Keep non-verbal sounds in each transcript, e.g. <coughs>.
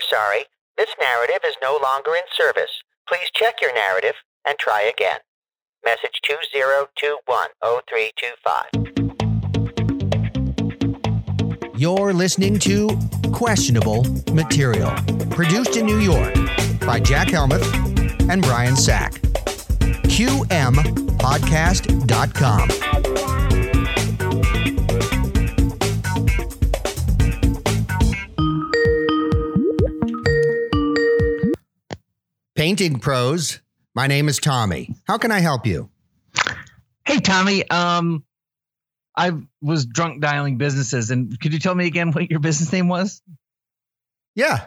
We're sorry. This narrative is no longer in service. Please check your narrative and try again. Message 2021-0325. You're listening to Questionable Material, produced in New York by Jack Helmuth and Brian Sack. QMPodcast.com. Painting pros. My name is Tommy. How can I help you? Hey Tommy, um, I was drunk dialing businesses, and could you tell me again what your business name was? Yeah,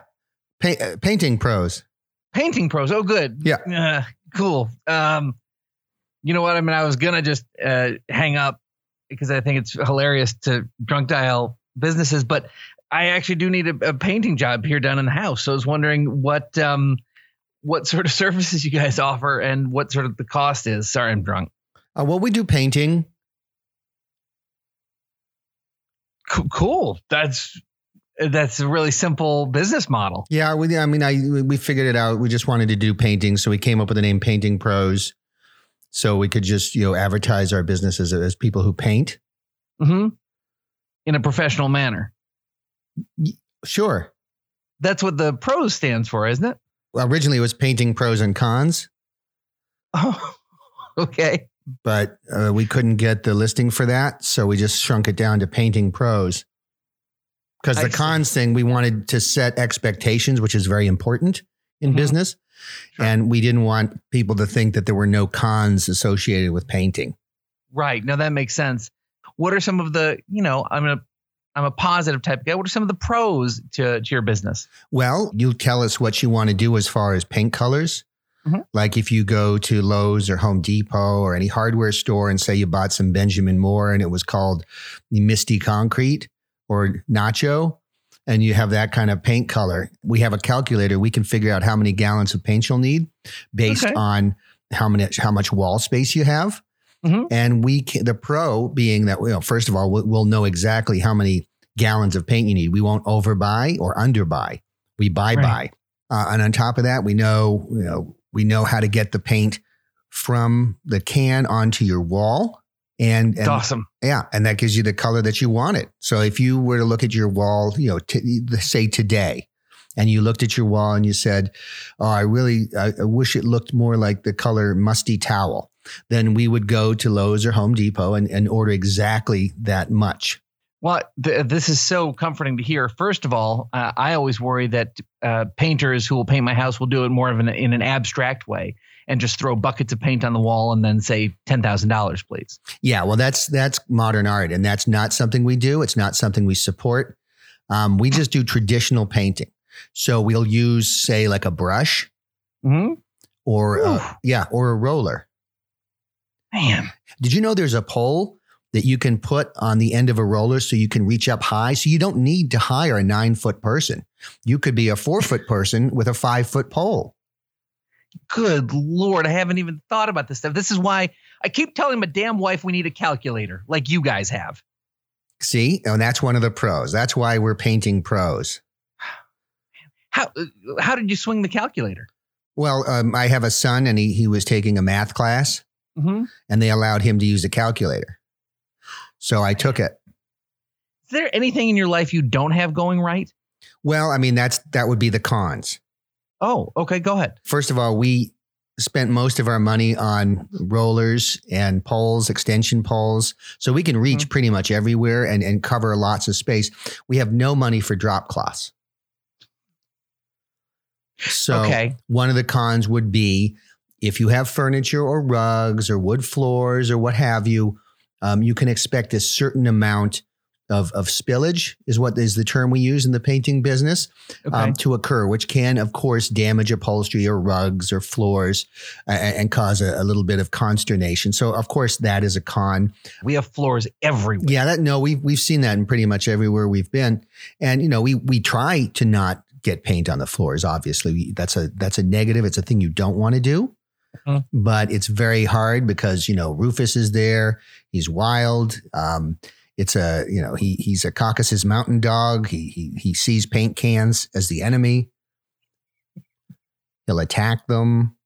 pa- uh, painting pros. Painting Pros. Oh, good. Yeah. Uh, cool. Um, you know what? I mean, I was gonna just uh, hang up because I think it's hilarious to drunk dial businesses, but I actually do need a, a painting job here done in the house. So I was wondering what um, what sort of <laughs> services you guys offer and what sort of the cost is. Sorry, I'm drunk. Uh, well, we do painting. Co- cool. That's that's a really simple business model. Yeah, we, I mean, I we figured it out. We just wanted to do painting, so we came up with the name Painting Pros, so we could just you know advertise our business as, as people who paint. hmm In a professional manner. Sure. That's what the pros stands for, isn't it? Originally, it was Painting Pros and Cons, Oh, <laughs> okay. but uh, we couldn't get the listing for that, so we just shrunk it down to Painting Pros. Because the see. cons thing, we wanted to set expectations, which is very important in Mhm. business, Sure. and we didn't want people to think that there were no cons associated with painting. Right. Now that makes sense. What are some of the, you know, I'm a I'm a positive type of guy. What are some of the pros to, to your business? Well, you tell us what you want to do as far as paint colors. Mhm. Like if you go to Lowe's or Home Depot or any hardware store and say you bought some Benjamin Moore and it was called Misty Concrete or Nacho, and you have that kind of paint color, we have a calculator. We can figure out how many gallons of paint you'll need based Okay. on how many how much wall space you have. Mhm. And we can, the pro being that, you know, first of all, we'll, we'll know exactly how many gallons of paint you need. We won't overbuy or underbuy. We buy Right. buy. Uh, and on top of that, we know, you know, we know how to get the paint from the can onto your wall. And, and awesome. yeah, and that gives you the color that you want it. So if you were to look at your wall, you know, t- say today, and you looked at your wall and you said, "Oh, I really, I, I wish it looked more like the color musty towel," then we would go to Lowe's or Home Depot and, and order exactly that much. Well, th- this is so comforting to hear. First of all, uh, I always worry that uh, painters who will paint my house will do it more of an in an abstract way and just throw buckets of paint on the wall and then say ten thousand dollars, please. Yeah, well, that's that's modern art, and that's not something we do. It's not something we support. Um, we just do traditional painting. So we'll use, say, like a brush hmm or uh, yeah, or a roller. Man, Did you know there's a pole that you can put on the end of a roller so you can reach up high? So you don't need to hire a nine foot person. You could be a four foot person with a five foot pole. good lord, I haven't even thought about this stuff. This is why I keep telling my damn wife we need a calculator, like you guys have. See, and that's one of the pros. That's why we're painting pros. How uh, how did you swing the calculator? Well, um, I have a son and he, he was taking a math class Mm-hmm. and they allowed him to use a calculator. So I took it. Is there anything in your life you don't have going right? Well, I mean, that's that would be the cons. Oh, okay, go ahead. First of all, we spent most of our money on rollers and poles, extension poles. So we can reach hmm. pretty much everywhere and, and cover lots of space. We have no money for drop cloths. So okay. one of the cons would be if you have furniture or rugs or wood floors or what have you, um, you can expect a certain amount of, of spillage is what is the term we use in the painting business Okay. um, to occur, which can, of course, damage upholstery or rugs or floors and cause a, a little bit of consternation. So, of course, that is a con. we have floors everywhere. Yeah, that no, we've we've seen that in pretty much everywhere we've been, and you know, we we try to not get paint on the floors. Obviously, that's a that's a negative. It's a thing you don't want to do, Mhm. but it's very hard because you know Rufus is there. He's wild. Um, it's a you know he he's a Caucasus Mountain dog. He he he sees paint cans as the enemy. He'll attack them.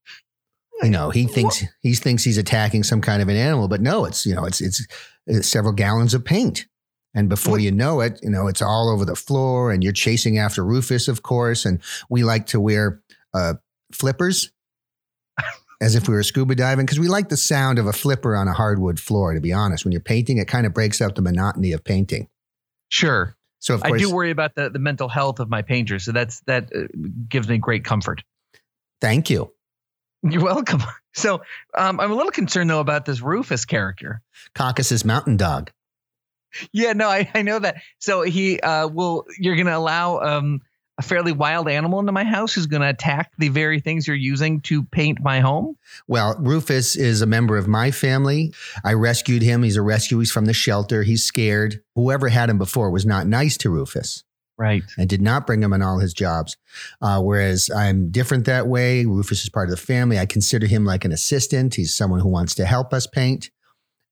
You know, he thinks he thinks he's attacking some kind of an animal, but no, it's you know, it's it's, it's several gallons of paint. And before you know it, you know, it's all over the floor and you're chasing after Rufus, of course. And we like to wear uh, flippers as if we were scuba diving because we like the sound of a flipper on a hardwood floor, to be honest. When you're painting, it kind of breaks up the monotony of painting. Sure. So, of I course, do worry about the, the mental health of my painters. So that's that uh, gives me great comfort. thank you. You're welcome. <laughs> So um, I'm a little concerned though about this Rufus character. Caucasus Mountain Dog. Yeah, no, I, I know that. So he uh, will. You're going to allow um, a fairly wild animal into my house who's going to attack the very things you're using to paint my home. Well, Rufus is a member of my family. I rescued him. He's a rescue. He's from the shelter. He's scared. Whoever had him before was not nice to Rufus Right. and did not bring him on all his jobs. Uh, whereas I'm different that way. Rufus is part of the family. I consider him like an assistant. He's someone who wants to help us paint.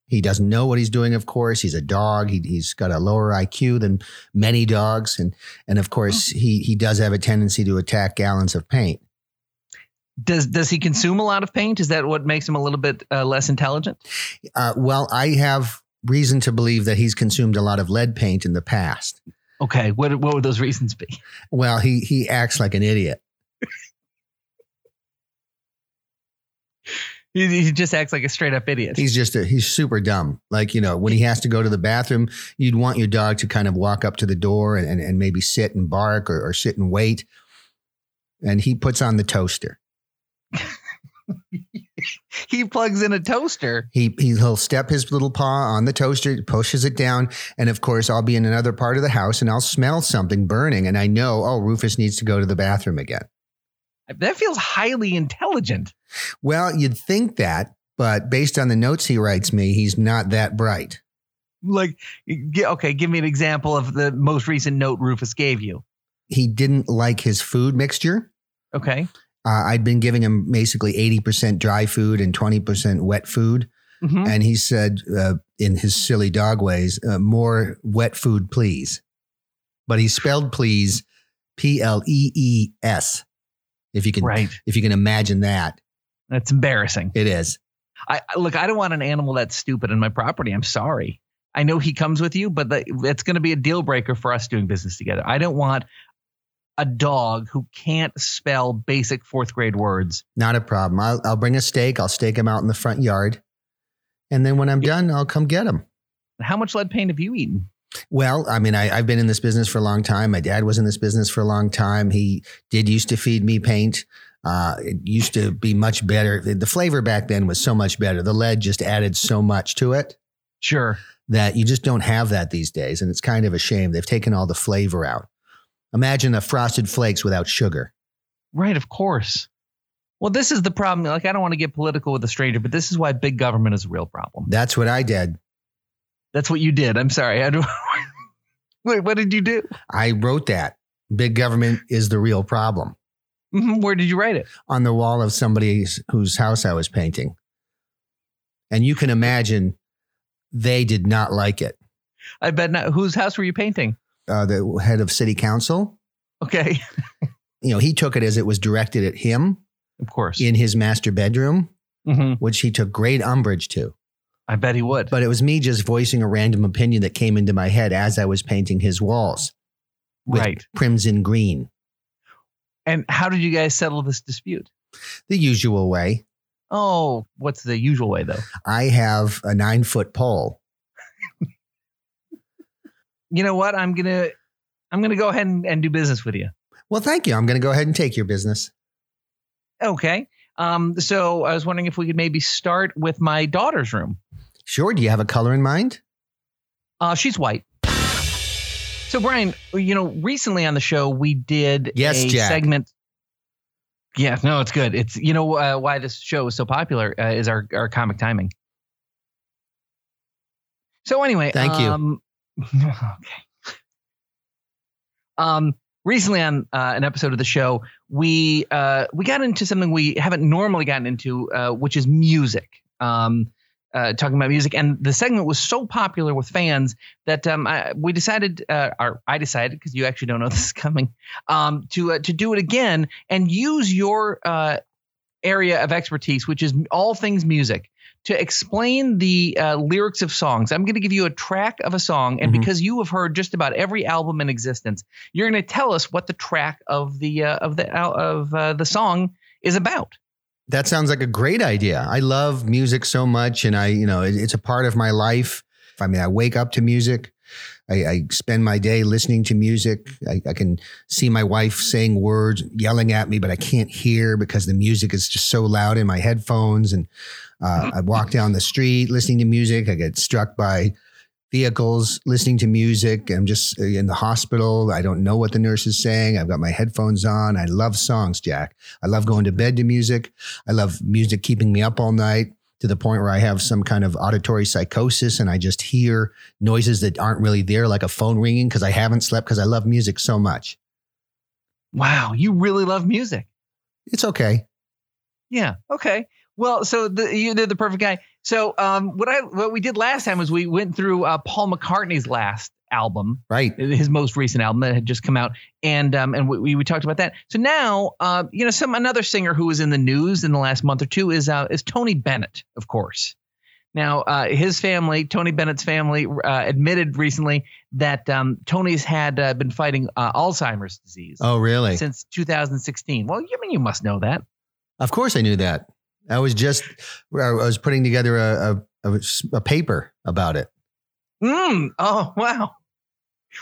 He doesn't know what he's doing, of course. He's a dog. He, he's got a lower IQ than many dogs. And, and of course, he, he does have a tendency to attack gallons of paint. Does does he consume a lot of paint? Is that what makes him a little bit uh, less intelligent? Uh, well, I have reason to believe that he's consumed a lot of lead paint in the past. Okay. What what would those reasons be? Well, he he acts like an idiot. He, he just acts like a straight up idiot. He's just a, he's super dumb. Like you know, when he has to go to the bathroom, you'd want your dog to kind of walk up to the door and and, and maybe sit and bark or, or sit and wait. And he puts on the toaster. <laughs> he plugs in a toaster. He, he he'll step his little paw on the toaster, pushes it down, and of course, I'll be in another part of the house and I'll smell something burning, and I know, oh, Rufus needs to go to the bathroom again. That feels highly intelligent. Well, you'd think that, but based on the notes he writes me, he's not that bright. Like, okay, give me an example of the most recent note Rufus gave you. He didn't like his food mixture. Okay. Uh, I'd been giving him basically 80% dry food and 20% wet food. Mhm. And he said, uh, in his silly dog ways, uh, more wet food, please. But he spelled please P L E E S. If you can, Right. if you can imagine that, That's embarrassing. it is. I look. I don't want an animal that's stupid in my property. I'm sorry. I know he comes with you, but the, it's going to be a deal breaker for us doing business together. I don't want a dog who can't spell basic fourth grade words. Not a problem. I'll, I'll bring a steak. I'll stake him out in the front yard. And then when I'm done, I'll come get him. How much lead paint have you eaten? Well, I mean, I, I've been in this business for a long time. My dad was in this business for a long time. He did used to feed me paint. Uh, it used to be much better. The, the flavor back then was so much better. The lead just added so much to it Sure. that you just don't have that these days. And it's kind of a shame. They've taken all the flavor out. Imagine a frosted flakes without sugar. Right. Of course. Well, this is the problem. Like, I don't want to get political with a stranger, but this is why big government is a real problem. That's what I did. That's what you did. I'm sorry. I don't. <laughs> Wait, what did you do? I wrote that. Big government is the real problem Mhm, Where did you write it? on the wall of somebody whose house I was painting. And you can imagine they did not like it. I bet not. Whose house were you painting? Uh, the head of city council, Okay. <laughs> you know, he took it as it was directed at him Of course. in his master bedroom, hmm which he took great umbrage to. I bet he would. But it was me just voicing a random opinion that came into my head as I was painting his walls with right. crimson green, And how did you guys settle this dispute? the usual way. Oh, what's the usual way though? I have a nine foot pole. You know what? I'm gonna I'm gonna go ahead and, and do business with you. Well, thank you. I'm going to go ahead and take your business. Okay. Um, so I was wondering if we could maybe start with my daughter's room. Sure. Do you have a color in mind? Uh, she's white. So Brian, you know, recently on the show we did Yes, a Jack. segment. Yeah, no, it's good. It's you know uh, why this show is so popular uh, is our our comic timing. So anyway, Thank you. um, <laughs> okay. Um, recently on uh, an episode of the show, we uh, we got into something we haven't normally gotten into, uh, which is music. Um, uh, talking about music, and the segment was so popular with fans that um, I, we decided, uh, or I decided, because you actually don't know <laughs> this is coming, um, to uh, to do it again and use your uh, area of expertise, which is all things music, to explain the uh, lyrics of songs. I'm going to give you a track of a song, and Mhm. because you have heard just about every album in existence, you're going to tell us what the track of the uh, of the al- of uh, the song is about. That sounds like a great idea. I love music so much, and I, you know, it, it's a part of my life. I mean, I wake up to music. I, I spend my day listening to music. I, I can see my wife saying words, yelling at me, but I can't hear because the music is just so loud in my headphones. And uh, I walk down the street listening to music. I get struck by vehicles listening to music. I'm just in the hospital. I don't know what the nurse is saying. I've got my headphones on. I love songs, Jack. I love going to bed to music. I love music keeping me up all night to the point where I have some kind of auditory psychosis and I just hear noises that aren't really there, like a phone ringing because I haven't slept because I love music so much. Wow, you really love music. It's okay. Yeah. Okay. Well, so the, you're the perfect guy. So um, what I what we did last time was we went through uh, Paul McCartney's last album, Right. his most recent album that had just come out, and um, and we, we talked about that. So now, uh, you know, some another singer who was in the news in the last month or two is uh, is Tony Bennett, of course. Now, uh, his family, Tony Bennett's family, uh, admitted recently that um, Tony's had uh, been fighting uh, Alzheimer's disease Oh, really? since 2016. Well, you mean you must know that. Of course I knew that. I was just, I was putting together a, a, a paper about it. Mm. Oh <laughs> wow.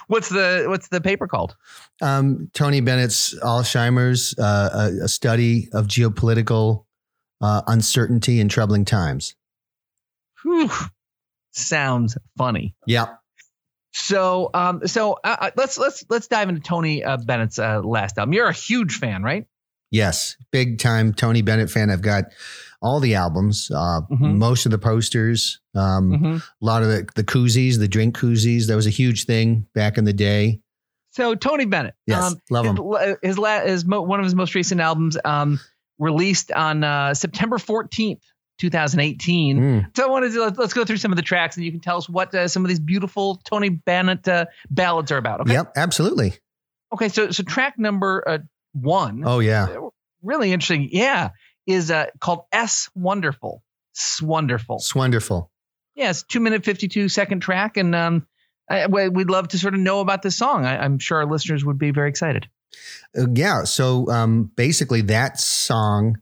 What's the what's the paper called? Um, Tony Bennett's Alzheimer's, uh, a, a study of geopolitical uh, uncertainty in troubling times. Whew. Sounds funny. Yeah. So um so uh, uh, let's let's let's dive into Tony uh, Bennett's uh, last album. You're a huge fan, right? Yes. Big time Tony Bennett fan. I've got all the albums, uh, Mhm. most of the posters, um, Mm-hmm. a lot of the, the koozies, the drink koozies. That was a huge thing back in the day. So Tony Bennett. Yes. Um, love his, him. his, la- his mo- one of his most recent albums um released on uh, September 14th, 2018. Mm. So I wanted to let's, let's go through some of the tracks and you can tell us what uh, some of these beautiful Tony Bennett uh, ballads are about. Okay. Yep. Absolutely. Okay. So so track number uh, one. Oh, yeah. really interesting. Yeah, is uh, called S Wonderful. S Wonderful. It's wonderful. Yeah, two minute fifty two second track, and um, I, we- we'd love to sort of know about this song. I, I'm sure our listeners would be very excited. Uh, yeah. So um, basically, that song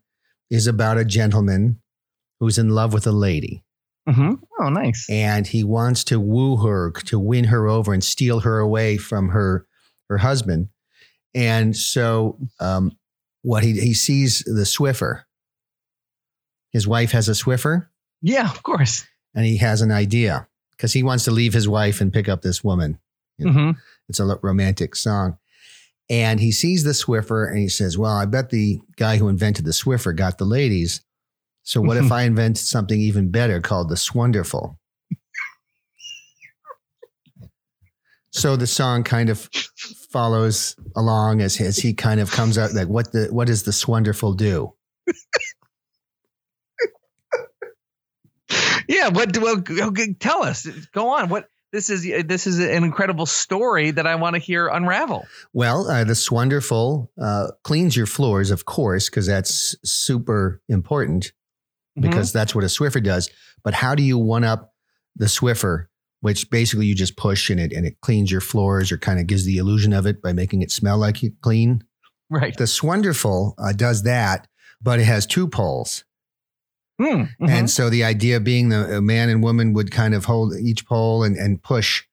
is about a gentleman who's in love with a lady Mm-hmm. Oh, nice. and he wants to woo her, to win her over and steal her away from her her husband. And so, um, what he he sees the Swiffer. His wife has a Swiffer, Yeah, of course. and he has an idea because he wants to leave his wife and pick up this woman. Yeah. Mm-hmm. It's a romantic song. And he sees the Swiffer and he says, Well, I bet the guy who invented the Swiffer got the ladies. So what if <laughs> I invent something even better called the Swonderful? so the song kind of follows along as, as he kind of comes out like what the what does the Swonderful do? Yeah. What? Well, tell us. Go on. What? This is this is an incredible story that I want to hear unravel. Well, uh, the Swonderful uh, cleans your floors, of course, because that's super important. Mm-hmm. because that's what a Swiffer does. But how do you one up the Swiffer, which basically you just push and it and it cleans your floors or kind of gives the illusion of it by making it smell like you clean? Right. The Swonderful uh, does that, but it has two poles. Mm, mhm. And so the idea being the a man and woman would kind of hold each pole and, and push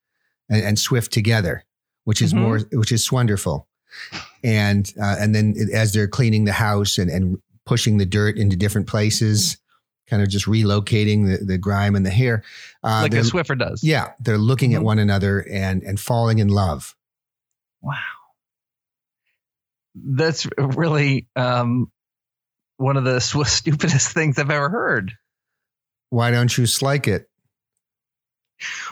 and, and swift together, which is Mhm. more, which is wonderful. And uh, and then as they're cleaning the house and, and pushing the dirt into different places, kind of just relocating the, the grime and the hair. Uh, like a Swiffer does. yeah, they're looking at Mhm. one another and and falling in love. Wow. That's really um, one of the <laughs> stupidest things I've ever heard. Why don't you slike it?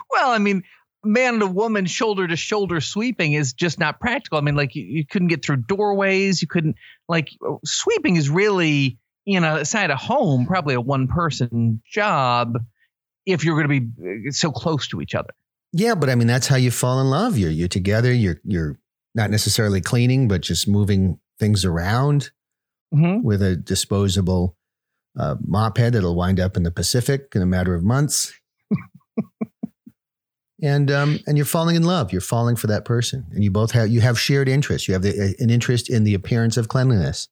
Well, I mean, man and a woman shoulder to shoulder sweeping is just not practical. I mean, like you, you couldn't get through doorways. You couldn't like sweeping is really you know inside a home probably a one person job. if you're going to be uh, so close to each other. Yeah, but I mean that's how you fall in love. You're you're together. You're you're not necessarily cleaning, but just moving things around Mm-hmm. with a disposable uh, mop head that'll wind up in the Pacific in a matter of months. <laughs> and um, and you're falling in love. You're falling for that person, and you both have you have shared interests. You have the, an interest in the appearance of cleanliness.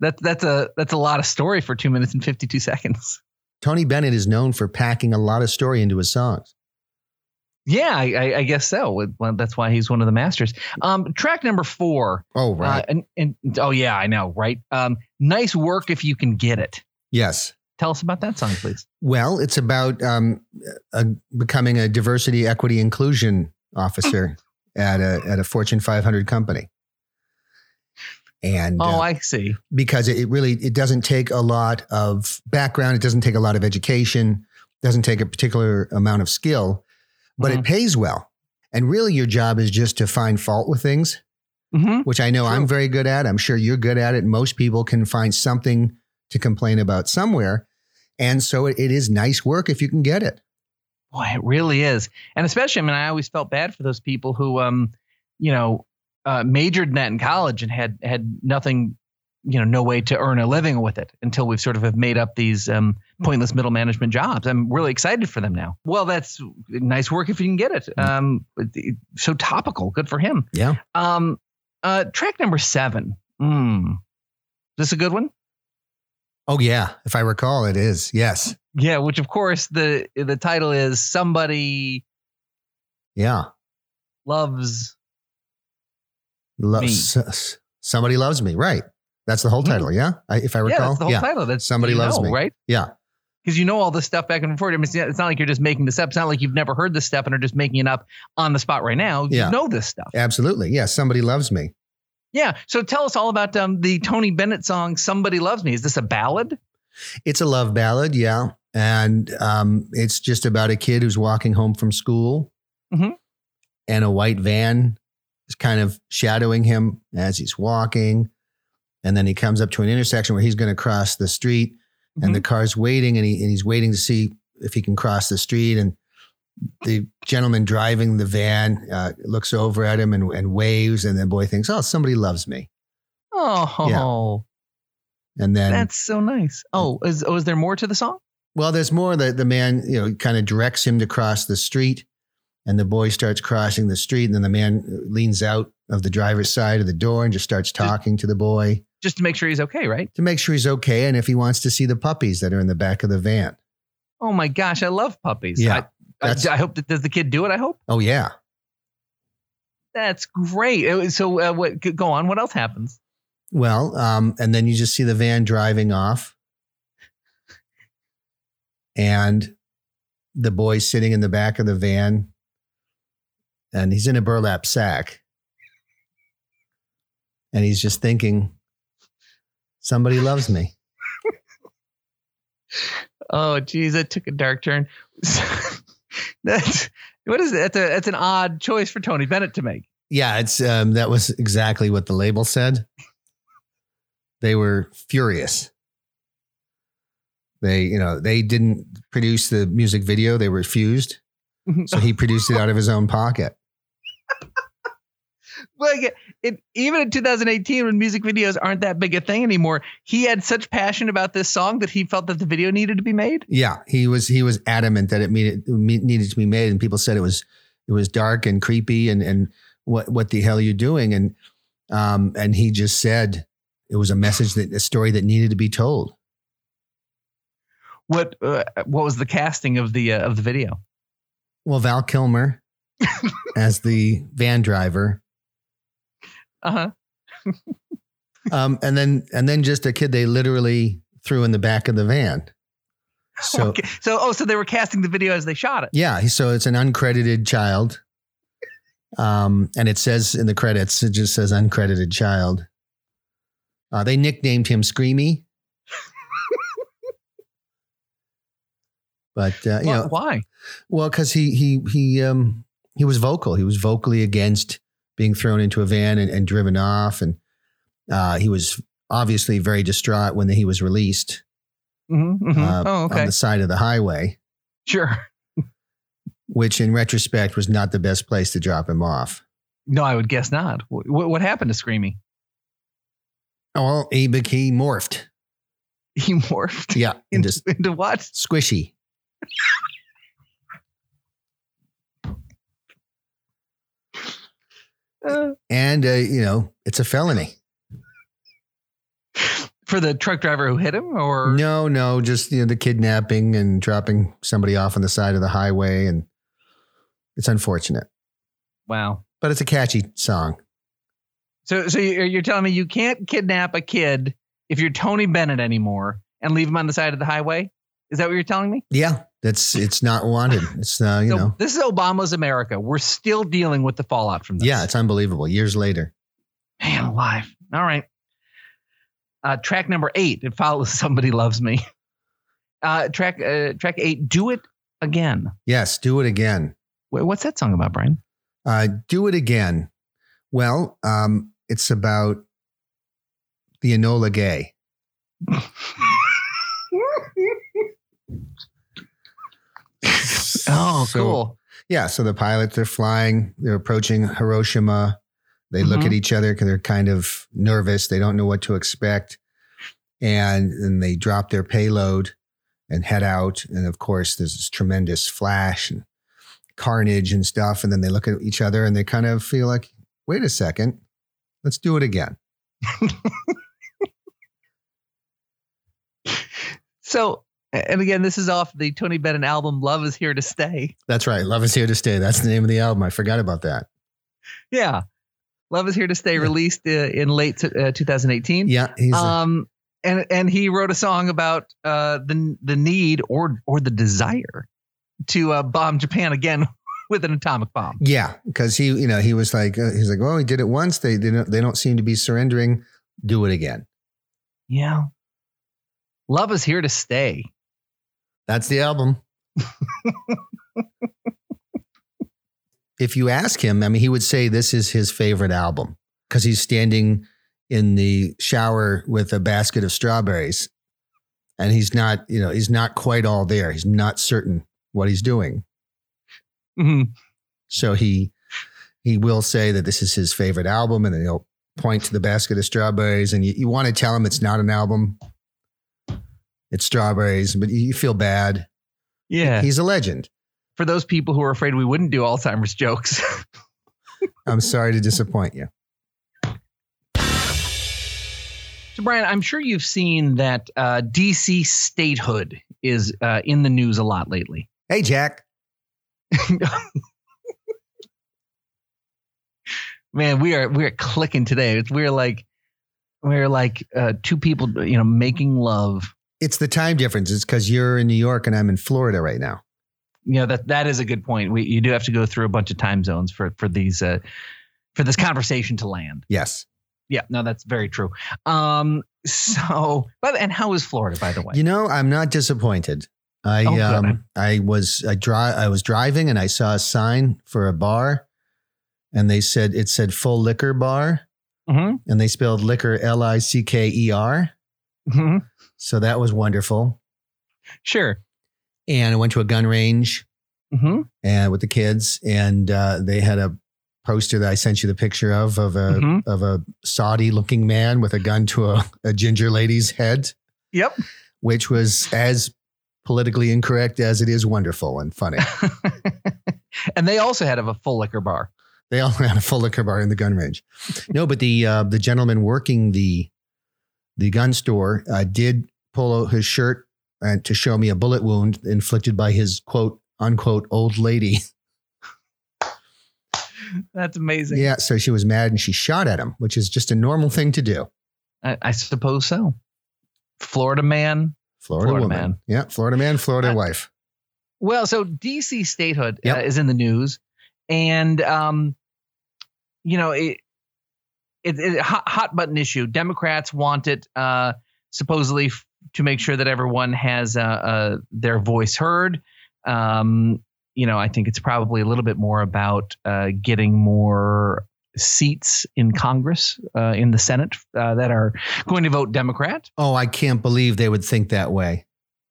That's that's a that's a lot of story for two minutes and fifty two seconds. Tony Bennett is known for packing a lot of story into his songs. Yeah, I, I, guess so. Well, that's why he's one of the masters. Um, track number four. Oh, Uh, right. and, and oh yeah, I know, right? Um, nice work if you can get it. yes. Tell us about that song, please. Well, it's about um, uh, becoming a diversity, equity, inclusion officer <coughs> at a at a Fortune 500 company. And Oh, uh, I see. because it really it doesn't take a lot of background, it doesn't take a lot of education, doesn't take a particular amount of skill, but it pays well. And really, your job is just to find fault with things, Mm-hmm. which I know I'm very good at. I'm sure you're good at it. Most people can find something to complain about somewhere. And so it, it is nice work if you can get it. Boy, it really is. And especially, I mean, I always felt bad for those people who, um, you know, uh, majored in that in college and had had nothing, you know, no way to earn a living with it until we've sort of have made up these um, pointless middle management jobs. I'm really excited for them now. Well, that's nice work if you can get it. Um, it- it- so topical, good for him. Yeah. Um, uh, track number seven. Mm. Is this a good one? Oh, yeah. If I recall, it is. Yes. Yeah, which of course the the title is somebody Yeah. loves. Lo- Me. s- s- somebody loves me. Right. That's the whole Mhm. title. Yeah. I, if I Yeah, recall. that's the whole title. That's Somebody loves know, me. right? Yeah. Because you know all this stuff back and forth. I mean, it's not- it's not like you're just making this up. It's not like you've never heard this stuff and are just making it up on the spot right now. You know this stuff. Absolutely. Yeah. Somebody loves me. Yeah. So tell us all about um, the Tony Bennett song "Somebody Loves Me." Is this a ballad? It's a love ballad. Yeah. And um, it's just about a kid who's walking home from school Mhm. and a white van is kind of shadowing him as he's walking. And then he comes up to an intersection where he's going to cross the street and the car's waiting and, he, and he's waiting to see if he can cross the street. And the gentleman driving the van uh, looks over at him and, and waves. And the boy thinks, oh, somebody loves me. Oh, And then, that's so nice. Oh, is oh, is there more to the song? well, there's more that the man, you know, kind of directs him to cross the street. And the boy starts crossing the street. And then the man leans out of the driver's side of the door and just starts talking to the boy Just to make sure he's okay, right? to make sure he's okay. And if he wants to see the puppies that are in the back of the van. Oh my gosh, I love puppies. Yeah, I, I, I hope that does the kid do it. I hope Oh, yeah. that's great. Uh, So uh, what? Go on. What else happens? Well, um, and then you just see the van driving off, and the boy sitting in the back of the van, and he's in a burlap sack, and he's just thinking, "Somebody loves me." <laughs> Oh, geez, that took a dark turn. <laughs> that's what is it? That's a that's an odd choice for Tony Bennett to make. Yeah, it's um, that was exactly what the label said. They were furious. They, you know, they didn't produce the music video; they refused. <laughs> So he produced it out of his own pocket. Like it, even in 2018, when music videos aren't that big a thing anymore, he had such passion about this song that he felt that the video needed to be made. Yeah, he was he was adamant that it needed needed to be made, and people said it was it was dark and creepy, and and what what the hell are you doing? And um and he just said it was a message that a story that needed to be told. What uh, what was the casting of the uh, of the video? Well, Val Kilmer <laughs> as the van driver, Uh huh. um, and then and then just a kid they literally threw in the back of the van. So okay. So oh, so they were casting the video as they shot it. Yeah, so it's an uncredited child. Um, and it says in the credits, it just says uncredited child. Uh, they nicknamed him Screamy. <laughs> but uh, you Why- know, why? well, because he he he um he was vocal. He was vocally against being thrown into a van and, and driven off, and uh, he was obviously very distraught when he was released Mhm, mhm. uh, oh, okay. on the side of the highway. Sure. which in retrospect was not the best place to drop him off. No, I would guess not. What, what happened to Screamy? Oh, he, he morphed. He <laughs> morphed Yeah, into <laughs> into what? squishy. Uh, And, uh, you know, it's a felony. for the truck driver who hit him, or No, no, just, you know, the kidnapping and dropping somebody off on the side of the highway. And it's unfortunate, wow. but it's a catchy song. So, so you're you're telling me you can't kidnap a kid if you're Tony Bennett anymore and leave him on the side of the highway? Is that what you're telling me? Yeah, that's, it's not wanted. It's, uh, you so know, this is Obama's America. We're still dealing with the fallout from this. yeah, it's unbelievable. Years later. man alive. All right. Uh, track number eight. It follows "Somebody Loves Me." Uh, track uh, track eight. Do it again. Yes, do it again. Wait, what's that song about, Brian? Uh, do it again. Well, um, it's about the Enola Gay. <laughs> <laughs> Oh, So- cool. Yeah, so the pilots are flying, they're approaching Hiroshima. They look Mhm. at each other because they're kind of nervous. They don't know what to expect. And then they drop their payload and head out. And of course, there's this tremendous flash and carnage and stuff. And then they look at each other and they kind of feel like, wait a second, let's do it again. <laughs> So, and again, this is off the Tony Bennett album "Love Is Here to Stay." That's right. Love is here to stay. That's the name of the album. I forgot about that. Yeah, "Love Is Here to Stay" released uh, in late uh, 2018. Yeah, he's a- Um, and and he wrote a song about uh the the need or or the desire to uh, bomb Japan again <laughs> with an atomic bomb. yeah, because he, you know, he was like, uh, he's like, well, he did it once. They they don't they don't seem to be surrendering. Do it again. Yeah. Love is here to stay. That's the album. <laughs> if you ask him, I mean, he would say this is his favorite album because he's standing in the shower with a basket of strawberries and he's not, you know, he's not quite all there. He's not certain what he's doing. Mhm. So he he will say that this is his favorite album and then he'll point to the basket of strawberries and you, you want to tell him it's not an album. It's strawberries, but you feel bad. Yeah. He's a legend. For those people who are afraid we wouldn't do Alzheimer's jokes. <laughs> I'm sorry to disappoint you. so, Brian, I'm sure you've seen that uh, DC statehood is uh, in the news a lot lately. Hey, Jack. <laughs> Man, we are we're clicking today. It's, we're like we're like uh, two people, you know, making love. It's the time difference. It's because you're in New York and I'm in Florida right now. You know that that is a good point. We you do have to go through a bunch of time zones for for these uh, for this conversation to land. Yes. Yeah, no, that's very true. Um, so, but and how is Florida, by the way? You know, I'm not disappointed. I Oh, um I was I dri- I was driving and I saw a sign for a bar and they said it said full liquor bar hmm and they spelled liquor L I C K E R. hmm So that was wonderful. Sure. And I went to a gun range hmm and with the kids and uh, they had a poster that I sent you the picture of of a Mhm. of a Saudi looking man with a gun to a, a ginger lady's head, Yep. which was as politically incorrect as it is wonderful and funny. <laughs> and they also had a full liquor bar. They all had a full liquor bar in the gun range. No, but the uh, the gentleman working the the gun store uh, did pull out his shirt and to show me a bullet wound inflicted by his quote unquote old lady. <laughs> That's amazing. Yeah, so she was mad and she shot at him, which is just a normal thing to do. I, I suppose so. Florida man. Florida, Florida woman. man. Yeah, Florida man, Florida Uh, wife. Well, so DC statehood uh, is in the news, and um, you know it. It, it hot, hot button issue. Democrats want it uh, supposedly f- to make sure that everyone has uh, uh, their voice heard. Um, you know, I think it's probably a little bit more about uh, getting more seats in Congress, uh, in the Senate, uh, that are going to vote Democrat. Oh, I can't believe they would think that way.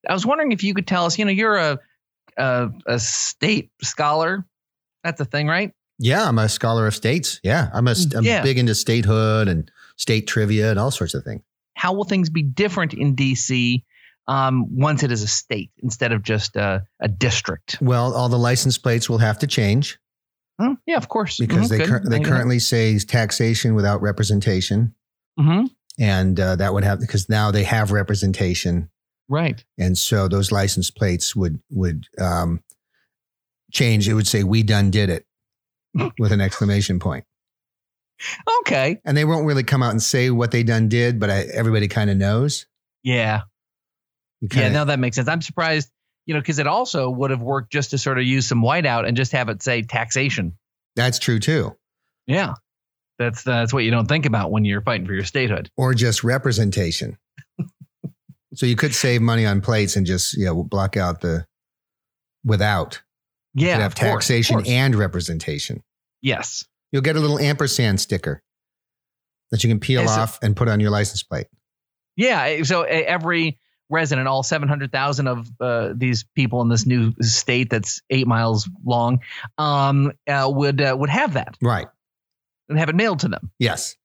I was wondering if you could tell us. You know, you're a a, a state scholar. That's a thing, right? Yeah, I'm a scholar of states. Yeah, I'm a I'm Yeah. big into statehood and state trivia and all sorts of things. How will things be different in DC um, once it is a state instead of just a, a district? Well, all the license plates will have to change Hmm, yeah, of course. because they cur- they currently say taxation without representation, hmm and uh, that would have because now they have representation, Right. and so those license plates would would um, change. It would say "We done did it" with an exclamation point. Okay. and they won't really come out and say what they done did, but I, everybody kind of knows. Yeah. Yeah. kinda- No, that makes sense. I'm surprised, you know, because it also would have worked just to sort of use some whiteout and just have it say taxation. that's true too, Yeah. That's that's what you don't think about when you're fighting for your statehood. or just representation. so you could save money on plates and just you know block out the without. Yeah. have of course, taxation course. and representation. Yes. You'll get a little ampersand sticker that you can peel And so- off and put on your license plate. Yeah. So uh, every resident, all 700,000 of uh, these people in this new state that's eight miles long, um, uh, would uh, would have that Right. and have it mailed to them. Yes.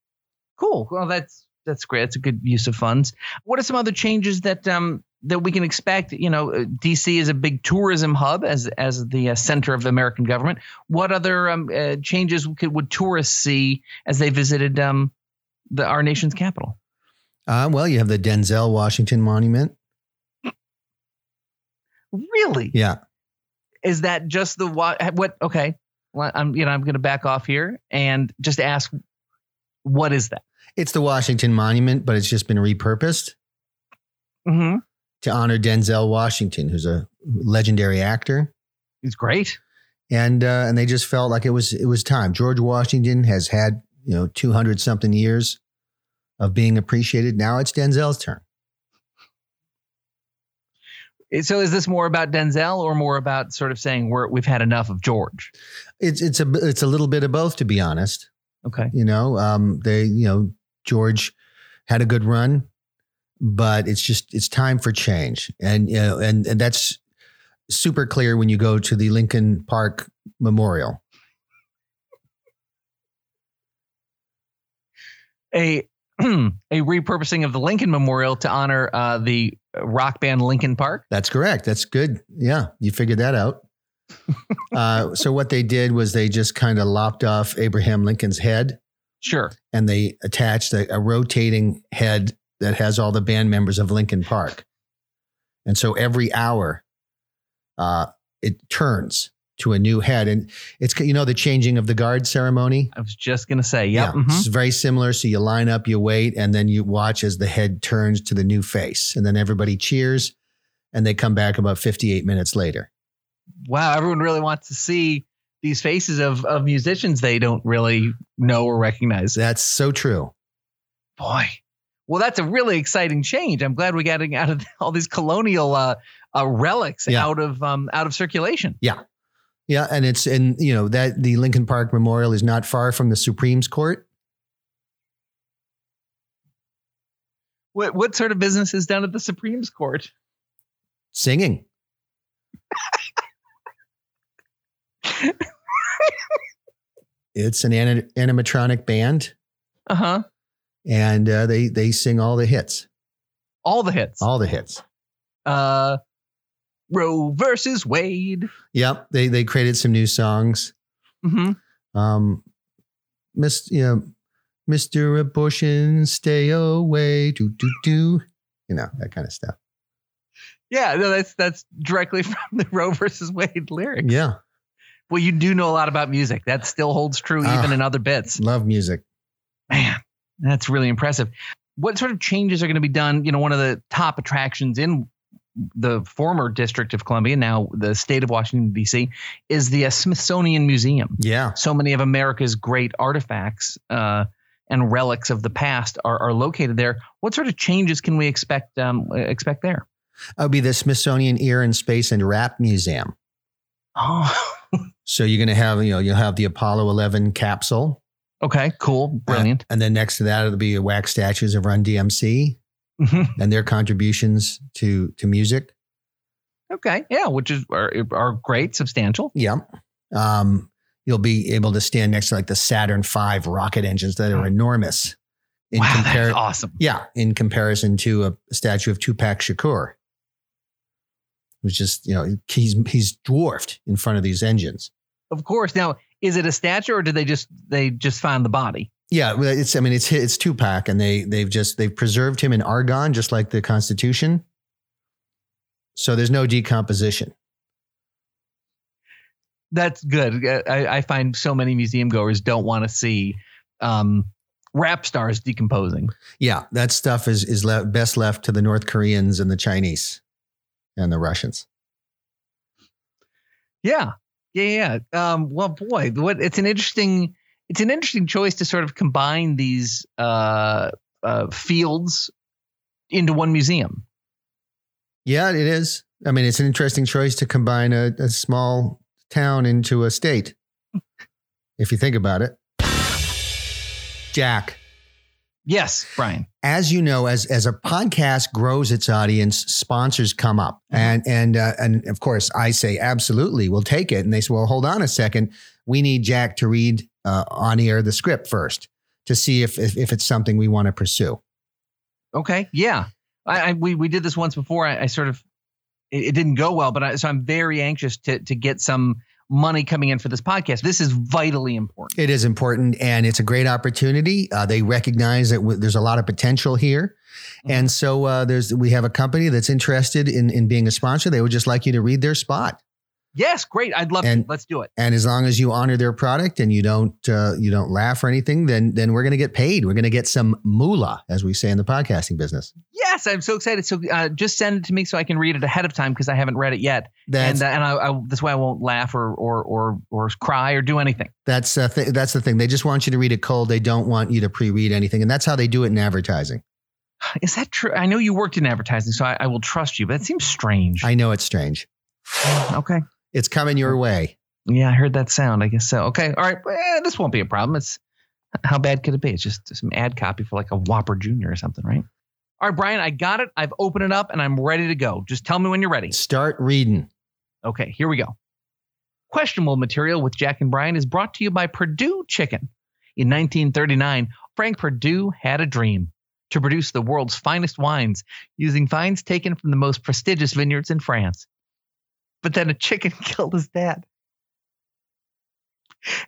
Cool. Well, that's that's great. That's a good use of funds. What are some other changes that um that we can expect? You know, uh, DC is a big tourism hub as as the uh, center of the American government. What other um, uh, changes could, would tourists see as they visited um the our nation's capital? Uh, well, you have the Denzel Washington Monument. Really? Yeah. Is that just the what? What? Okay. Well, I'm you know I'm going to back off here and just ask, what is that? It's the Washington Monument, but it's just been repurposed. Mm-hmm. To honor Denzel Washington, who's a legendary actor. It's great. And uh, and they just felt like it was it was time. George Washington has had you know two hundred something years of being appreciated. Now it's Denzel's turn. So is this more about Denzel or more about sort of saying we're we've had enough of George? It's it's a it's a little bit of both, to be honest. Okay. You know, um, they you know George had a good run, but it's just it's time for change, and you know, and, and that's super clear when you go to the Lincoln Park Memorial. a <clears throat> a repurposing of the Lincoln Memorial to honor uh, the rock band Linkin Park. That's correct. That's good. Yeah, you figured that out. <laughs> uh, so what they did was they just kind of lopped off Abraham Lincoln's head Sure. and they attached a, a rotating head that has all the band members of Linkin Park. And so every hour, uh, it turns to a new head, and it's you know the changing of the guard ceremony. I was just gonna say, yep. Yeah, mhm. it's very similar. So you line up, you wait, and then you watch as the head turns to the new face, and then everybody cheers, and they come back about 58 minutes later. Wow, everyone really wants to see these faces of of musicians they don't really know or recognize. That's so true. Boy. Well, that's a really exciting change. I'm glad we're getting out of <laughs> all these colonial uh, uh, relics Yeah. out of um, out of circulation. Yeah, yeah, and it's and you know that the Lincoln Park Memorial is not far from the Supreme's Court. What what sort of business is done at the Supreme's Court? Singing. <laughs> it's an anim- animatronic band, Uh huh. And uh, they they sing all the hits, All the hits. all the hits. Uh, Roe versus Wade. Yep, they they created some new songs. hmm Um, Miss, you know, Mister Abortion, stay away, do do do, you know that kind of stuff. Yeah, no, that's that's directly <laughs> from the Roe versus Wade lyrics. Yeah, Well, you do know a lot about music. That still holds true even in other bits. love music. Man, that's really impressive. What sort of changes are going to be done? You know, one of the top attractions in the former District of Columbia, now the state of Washington, D.C., is the uh, Smithsonian Museum. Yeah, So many of America's great artifacts uh, and relics of the past are, are located there. What sort of changes can we expect um, expect there? would be the Smithsonian Air and Space and Rap Museum. Oh, <laughs> So you're going to have, you know, you'll have the Apollo 11 capsule. Okay, cool, brilliant. Uh, and then next to that, it'll be wax statues of Run DMC Mhm. and their contributions to, to music. Okay. Yeah, which is are, are great, substantial. Yeah. Um, you'll be able to stand next to like the Saturn V rocket engines that are enormous. In wow, compar- that's awesome. Yeah, in comparison to a, statue of Tupac Shakur, who's just you know he's he's dwarfed in front of these engines. Of course. Now, is it a statue or did they just they just find the body? Yeah, it's I mean it's it's Tupac, and they they've just they've preserved him in argon, just like the Constitution. So there's no decomposition. That's good. I, I find so many museum goers don't want to see um, rap stars decomposing. Yeah, that stuff is is le- best left to the North Koreans and the Chinese and the Russians. Yeah, yeah, yeah. Um, well, boy, what it's an interesting it's an interesting choice to sort of combine these uh, uh, fields into one museum. Yeah, it is. I mean, it's an interesting choice to combine a, a small town into a state. <laughs> if you think about it. Jack. Yes, Brian. As you know, as as a podcast grows its audience, sponsors come up, Mm-hmm. and and uh, and of course, I say absolutely, we'll take it. And they say, well, hold on a second, we need Jack to read uh, on air the script first to see if if, if it's something we want to pursue. Okay. Yeah. I, I we we did this once before. I, I sort of it, it didn't go well, but I, so I'm very anxious to to get some money coming in for this podcast. This is vitally important. It is important, and it's a great opportunity. Uh, they recognize that w- there's a lot of potential here, and so uh, there's we have a company that's interested in in being a sponsor. They would just like you to read their spot. Yes, great. I'd love And- to. Let's do it. And as long as you honor their product and you don't uh, you don't laugh or anything, then then we're going to get paid. We're going to get some moolah, as we say in the podcasting business. Yes, I'm so excited. So uh, just send it to me so I can read it ahead of time because I haven't read it yet. That's and uh, and I, I this way I won't laugh or or or or cry or do anything. that's uh, th- that's the thing. They just want you to read it cold. They don't want you to pre-read anything, and that's how they do it in advertising. Is that true? I know you worked in advertising, so I, I will trust you, but it seems strange. I know it's strange. okay. It's coming your way. Yeah, I heard that sound. I guess so. Okay. All right. Eh, this won't be a problem. It's how bad could it be? It's just some ad copy for like a Whopper Junior or something, right? All right, Brian, I got it. I've opened it up and I'm ready to go. Just tell me when you're ready. Start reading. Okay, here we go. Questionable material with Jack and Brian is brought to you by Perdue Chicken. In 1939, Frank Perdue had a dream to produce the world's finest wines using vines taken from the most prestigious vineyards in France. But then a chicken <laughs> killed his dad.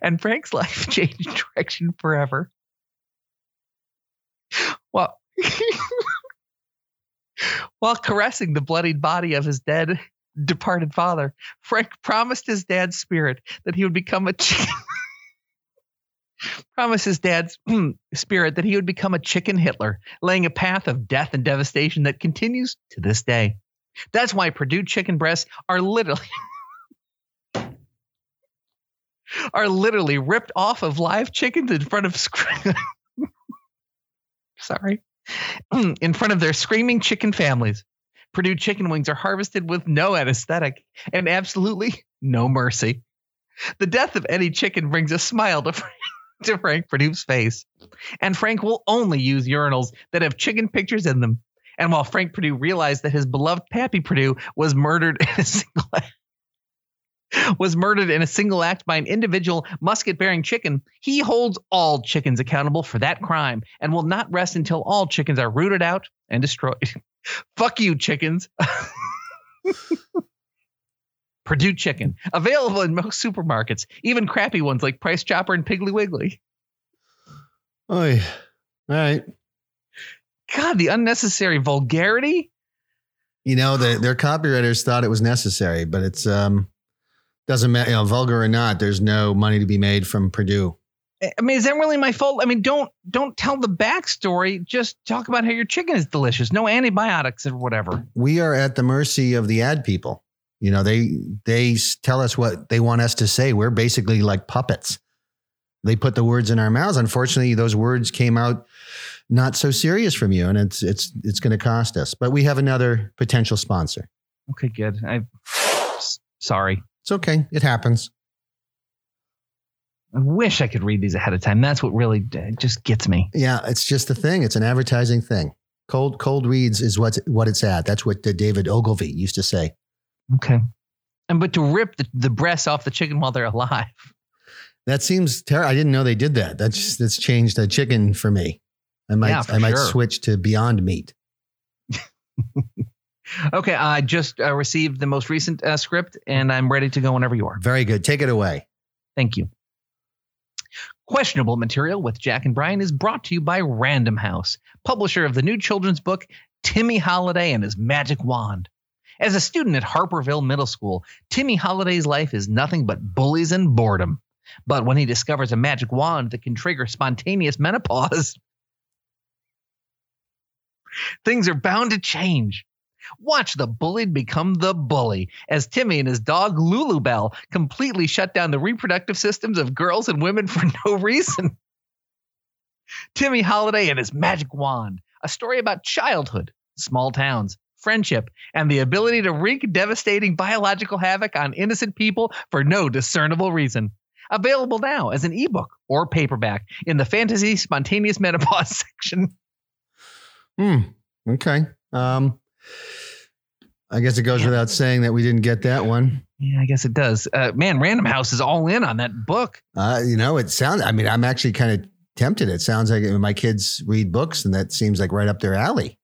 And Frank's life <laughs> changed direction forever. Well, <laughs> while caressing the bloodied body of his dead, departed father, Frank promised his dad's spirit that he would become a chicken. promised his dad's <clears throat> spirit that he would become a chicken Hitler, laying a path of death and devastation that continues to this day. That's why Perdue chicken breasts are literally <laughs> are literally ripped off of live chickens in front of sc- <laughs> sorry <clears throat> in front of their screaming chicken families. Perdue chicken wings are harvested with no anesthetic and absolutely no mercy. The death of any chicken brings a smile to Frank, <laughs> to Frank Perdue's face. And Frank will only use urinals that have chicken pictures in them. And while Frank Perdue realized that his beloved Pappy Perdue was murdered <laughs> in a single act, was murdered in a single act by an individual musket-bearing chicken, he holds all chickens accountable for that crime and will not rest until all chickens are rooted out and destroyed. <laughs> Fuck you, chickens. <laughs> Perdue Chicken, available in most supermarkets, even crappy ones like Price Chopper and Piggly Wiggly. Oy. All right. God, the unnecessary vulgarity. You know, the, their copywriters thought it was necessary, but it's um doesn't matter, you know, vulgar or not. There's no money to be made from Perdue. I mean, is that really my fault? I mean, don't don't tell the backstory. Just talk about how your chicken is delicious. No antibiotics or whatever. We are at the mercy of the ad people. You know, they they tell us what they want us to say. We're basically like puppets. They put the words in our mouths. Unfortunately, those words came out not so serious from you, and it's it's it's going to cost us. But we have another potential sponsor. Okay, good. I sorry. It's okay. It happens. I wish I could read these ahead of time. That's what really just gets me. Yeah, it's just a thing. It's an advertising thing. Cold cold reads is what what it's at. That's what David Ogilvy used to say. Okay. And but to rip the, the breasts off the chicken while they're alive. That seems terrible. I didn't know they did that. That's that's changed the chicken for me. I might Yeah, I might sure. switch to Beyond Meat. <laughs> Okay, I just uh, received the most recent uh, script and I'm ready to go whenever you are. Very good. Take it away. Thank you. Questionable Material with Jack and Brian is brought to you by Random House, publisher of the new children's book, Timmy Holiday and His Magic Wand. As a student at Harperville Middle School, Timmy Holiday's life is nothing but bullies and boredom. But when he discovers a magic wand that can trigger spontaneous menopause, things are bound to change. Watch the bullied become the bully as Timmy and his dog Lulu Bell completely shut down the reproductive systems of girls and women for no reason. Timmy Holiday and his magic wand, a story about childhood, small towns, friendship, and the ability to wreak devastating biological havoc on innocent people for no discernible reason. Available now as an ebook or paperback in the fantasy spontaneous menopause <laughs> section. Hmm. Okay. Um, I guess it goes Yeah. without saying that we didn't get that one. Yeah, I guess it does. Uh, man, Random House is all in on that book. Uh, you know, it sounds. I mean, I'm actually kind of tempted. It sounds like my kids read books, and that seems like right up their alley.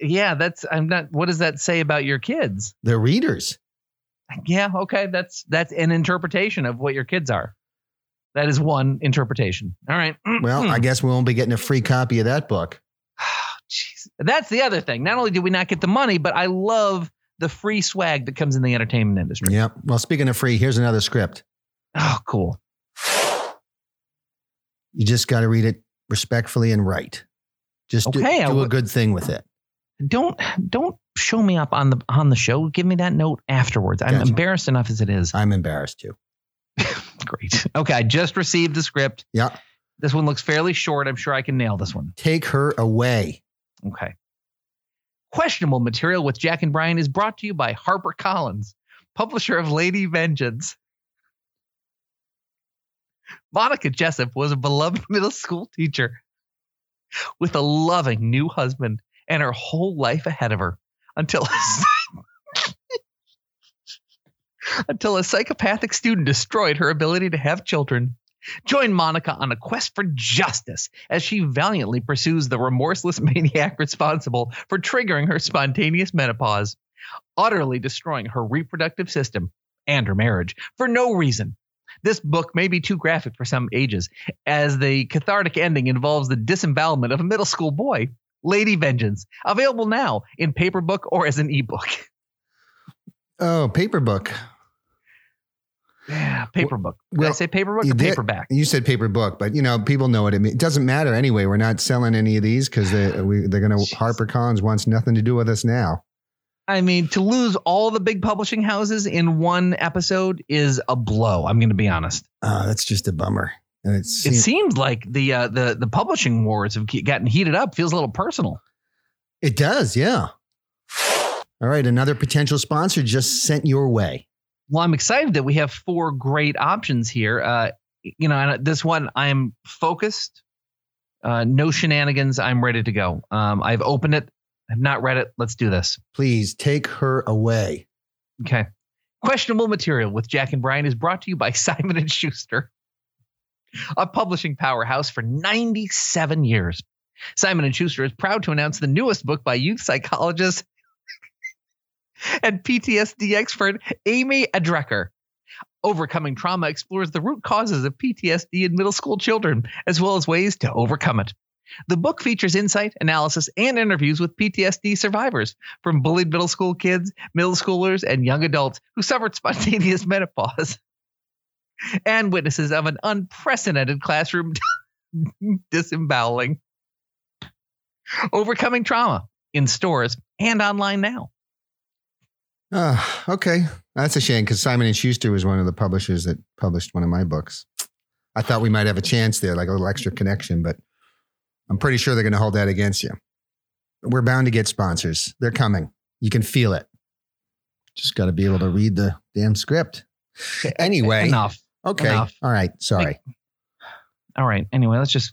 Yeah, that's I'm not what does that say about your kids? They're readers. Yeah, okay, that's that's an interpretation of what your kids are. That is one interpretation. All right. Well. I guess we won't be getting a free copy of that book. Jeez. That's the other thing. Not only do we not get the money, but I love the free swag that comes in the entertainment industry. Yep. Well, speaking of free, here's another script. Oh, cool. You just got to read it respectfully and right. Just do, Okay, I do a good thing with it. Don't don't show me up on the on the show. Give me that note afterwards. I'm Gotcha. embarrassed enough as it is. I'm embarrassed too. <laughs> Great. Okay, I just received the script. Yeah. This one looks fairly short. I'm sure I can nail this one. Take her away. Okay. Questionable material with Jack and Brian is brought to you by HarperCollins, publisher of Lady Vengeance. Monica Jessup was a beloved <laughs> middle school teacher with a loving new husband and her whole life ahead of her until <laughs> until a psychopathic student destroyed her ability to have children. Join Monica on a quest for justice as she valiantly pursues the remorseless <laughs> maniac responsible for triggering her spontaneous menopause, utterly destroying her reproductive system and her marriage for no reason. This book may be too graphic for some ages, as the cathartic ending involves the disembowelment of a middle school boy. Lady Vengeance, available now in paper book or as an ebook. Oh, paper book. Yeah, paper book. Did I say paper book you or did- paperback? You said paper book, but you know people know what it means. It doesn't matter anyway. We're not selling any of these because they we, they're going to. Jeez. HarperCollins wants nothing to do with us now. I mean, to lose all the big publishing houses in one episode is a blow. I'm going to be honest. Uh, that's just a bummer. And it's It seems like the uh, the the publishing wars have gotten heated up. Feels a little personal. it does, yeah. All right, another potential sponsor just sent your way. Well, I'm excited that we have four great options here. Uh, you know, and this one I'm focused. Uh, no shenanigans. I'm ready to go. Um, I've opened it. I've not read it. Let's do this. Please take her away. Okay. Questionable material with Jack and Brian is brought to you by <laughs> Simon and Schuster, a publishing powerhouse for 97 years. Simon and Schuster is proud to announce the newest book by youth psychologist and PTSD expert Amy Adrecker. Overcoming trauma explores the root causes of PTSD in middle school children, as well as ways to overcome it. The book features insight, analysis, and interviews with PTSD survivors, from bullied middle school kids, middle schoolers, and young adults who suffered spontaneous <laughs> menopause, and witnesses of an unprecedented classroom <laughs> disemboweling. Overcoming trauma in stores and online now. Oh, okay. That's a shame because Simon and Schuster was one of the publishers that published one of my books. I thought we might have a chance there, like a little extra connection, but I'm pretty sure they're going to hold that against you. We're bound to get sponsors. They're coming. You can feel it. Just got to be able to read the damn script. Anyway, Enough. okay. enough. All right. Sorry. All right. Anyway, let's just.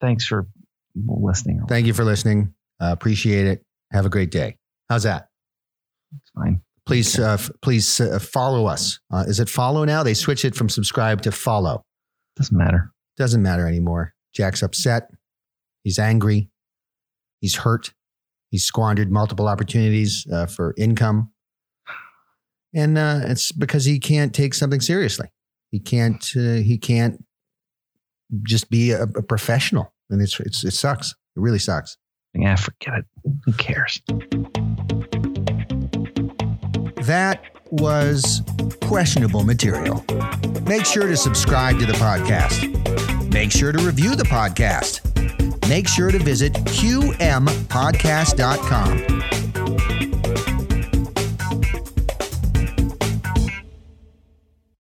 Thanks for listening. Thank you for listening. Uh, appreciate it. Have a great day. How's that? Fine. Please, uh, f- please uh, follow us. Uh, is it follow now? They switch it from subscribe to follow. Doesn't matter. Doesn't matter anymore. Jack's upset. He's angry. He's hurt. He's squandered multiple opportunities uh, for income. And uh, it's because he can't take something seriously. He can't. Uh, he can't just be a, a professional, and it's, it's it sucks. It really sucks. Yeah, forget it. Who cares? That was questionable material. Make sure to subscribe to the podcast. Make sure to review the podcast. Make sure to visit qmpodcast.com